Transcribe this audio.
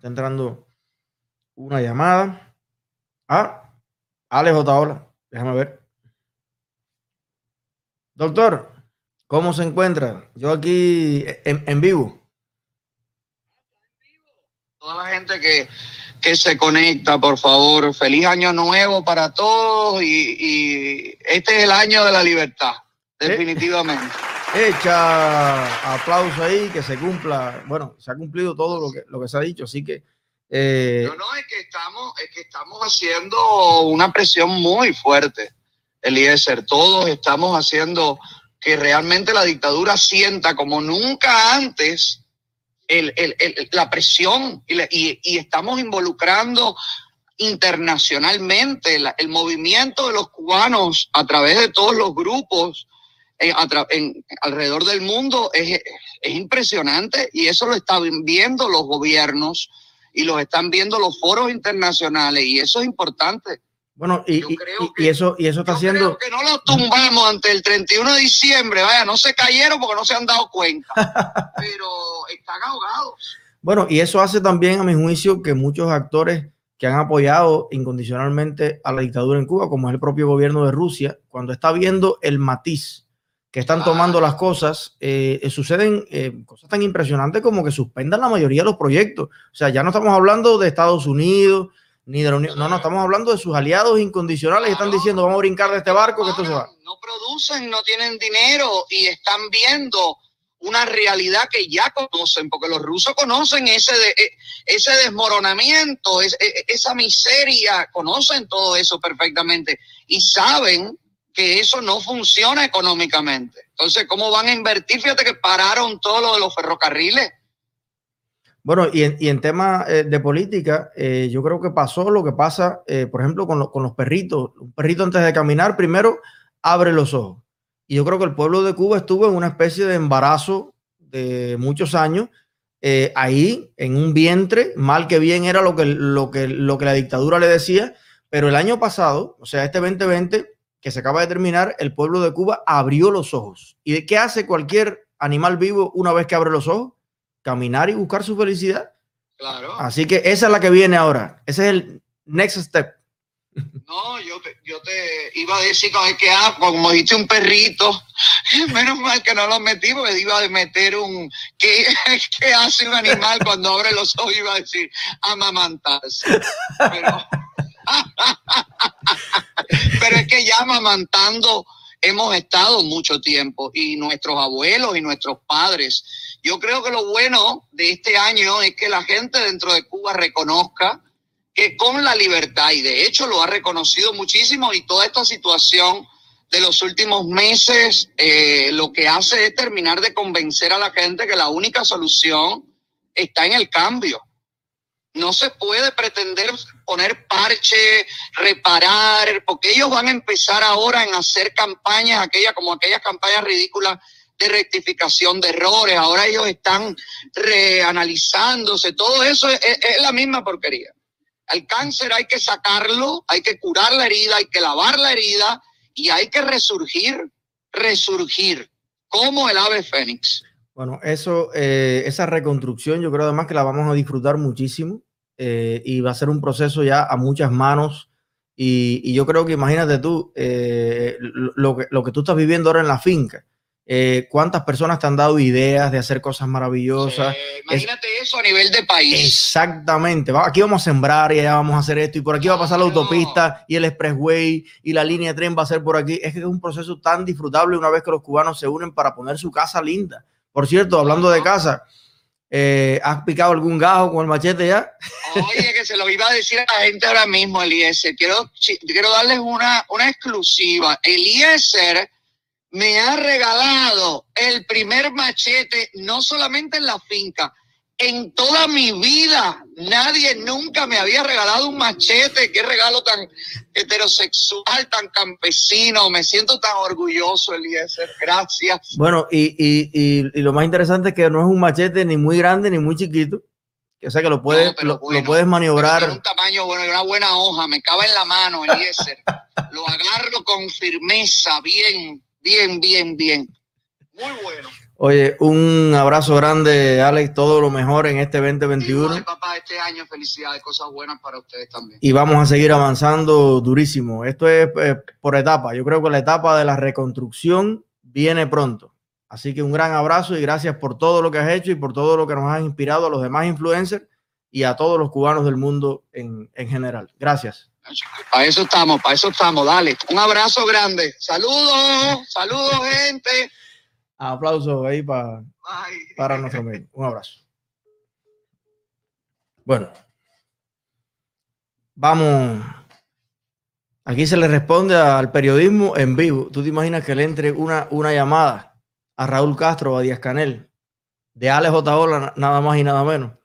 está entrando una llamada. Ah, Alex Otaola, déjame ver. Doctor, ¿cómo se encuentra? Yo aquí en, en vivo. Toda la gente que, que se conecta, por favor, feliz año nuevo para todos y, y este es el año de la libertad, definitivamente. Echa aplauso ahí, que se cumpla. Bueno, se ha cumplido todo lo que, lo que se ha dicho, así que. Eh... No, no, es que estamos, es que estamos haciendo una presión muy fuerte, Eliezer. Todos estamos haciendo que realmente la dictadura sienta como nunca antes el, el, el, la presión y, y, estamos involucrando internacionalmente el movimiento de los cubanos a través de todos los grupos en, en, alrededor del mundo es, es impresionante y eso lo están viendo los gobiernos y los están viendo los foros internacionales y eso es importante. Bueno, y, y, que, y, eso, y eso está haciendo. Creo que no los tumbamos ante el 31 de diciembre, vaya, no se cayeron porque no se han dado cuenta, pero están ahogados. Bueno, y eso hace también, a mi juicio, que muchos actores que han apoyado incondicionalmente a la dictadura en Cuba, como es el propio gobierno de Rusia, cuando está viendo el matiz que están tomando las cosas, eh, suceden eh, cosas tan impresionantes como que suspendan la mayoría de los proyectos. O sea, ya no estamos hablando de Estados Unidos, ni de la Unión. No, no, estamos hablando de sus aliados incondicionales que están diciendo vamos a brincar de este barco que esto se va. No producen, no tienen dinero y están viendo una realidad que ya conocen, porque los rusos conocen ese, de, e, ese desmoronamiento, es, e, esa miseria, conocen todo eso perfectamente y saben eso no funciona económicamente. Entonces, ¿cómo van a invertir? Fíjate que pararon todo lo de los ferrocarriles bueno, y en, y tema eh, de política, eh, yo creo que pasó lo que pasa, eh, por ejemplo, con, con, los perritos. Un perrito antes de caminar, primero abre los ojos. Y yo creo que el pueblo de Cuba estuvo en una especie de embarazo de muchos años, ahí en un vientre, mal que bien era lo que, lo, que, lo que la dictadura le decía, pero el año pasado, o sea, este 2020 que se acaba de terminar, el pueblo de Cuba abrió los ojos. ¿Y de qué hace cualquier animal vivo una vez que abre los ojos? caminar y buscar su felicidad. Claro. Así que esa es la que viene ahora. Ese es el next step. No, yo te, yo te iba a decir que, ah, como dijiste un perrito, menos mal que no lo metí porque iba a meter un, ¿qué, qué hace un animal cuando abre los ojos? Iba a decir, amamantarse. Pero, pero es que ya amamantando hemos estado mucho tiempo y nuestros abuelos y nuestros padres. Yo creo que lo bueno de este año es que la gente dentro de Cuba reconozca que con la libertad, y de hecho lo ha reconocido muchísimo, y toda esta situación de los últimos meses eh, lo que hace es terminar de convencer a la gente que la única solución está en el cambio. No se puede pretender poner parche, reparar, porque ellos van a empezar ahora en hacer campañas, aquellas como aquellas campañas ridículas de rectificación de errores. Ahora ellos están reanalizándose. Todo eso es, es, la misma porquería. Al cáncer hay que sacarlo, hay que curar la herida, hay que lavar la herida y hay que resurgir, resurgir, como el ave fénix. Bueno, eso, eh, esa reconstrucción yo creo además que la vamos a disfrutar muchísimo eh, y va a ser un proceso ya a muchas manos y, y yo creo que imagínate tú eh, lo, que, lo que tú estás viviendo ahora en la finca. Eh, cuántas personas te han dado ideas de hacer cosas maravillosas. Sí, imagínate es, eso a nivel de país. Exactamente. Aquí vamos a sembrar y allá vamos a hacer esto y por aquí va a pasar la autopista y el expressway y la línea de tren va a ser por aquí. Es que es un proceso tan disfrutable una vez que los cubanos se unen para poner su casa linda. Por cierto, hablando de casa, eh, ¿has picado algún gajo con el machete ya? Oye, que se lo iba a decir a la gente ahora mismo, Eliezer. Quiero, quiero darles una, una exclusiva. Eliezer me ha regalado el primer machete, no solamente en la finca, en toda mi vida. Nadie nunca me había regalado un machete. Qué regalo tan heterosexual, tan campesino. Me siento tan orgulloso, Eliezer. Gracias. Bueno, y, y, y, y, lo más interesante es que no es un machete ni muy grande ni muy chiquito. O sea que lo puedes, no, lo, bueno, lo, puedes maniobrar. un tamaño bueno, una buena hoja, me cabe en la mano, Eliezer. lo agarro con firmeza, bien, Bien, bien, bien. Muy bueno. Oye, un abrazo grande, Alex, todo lo mejor en este 2021. Igual, papá, este año felicidades, cosas buenas para ustedes también. Y vamos a seguir avanzando durísimo. Esto es eh, por etapa. Yo creo que la etapa de la reconstrucción viene pronto. Así que un gran abrazo y gracias por todo lo que has hecho y por todo lo que nos has inspirado a los demás influencers y a todos los cubanos del mundo en, en general. Gracias. Para eso estamos, para eso estamos. Dale, un abrazo grande. Saludos, saludos, gente. Aplausos ahí para, para nuestro amigo. Un abrazo. Bueno, vamos. Aquí se le responde al periodismo en vivo. ¿Tú te imaginas que le entre una, una llamada a Raúl Castro o a Díaz Canel de Alex Otaola, nada más y nada menos?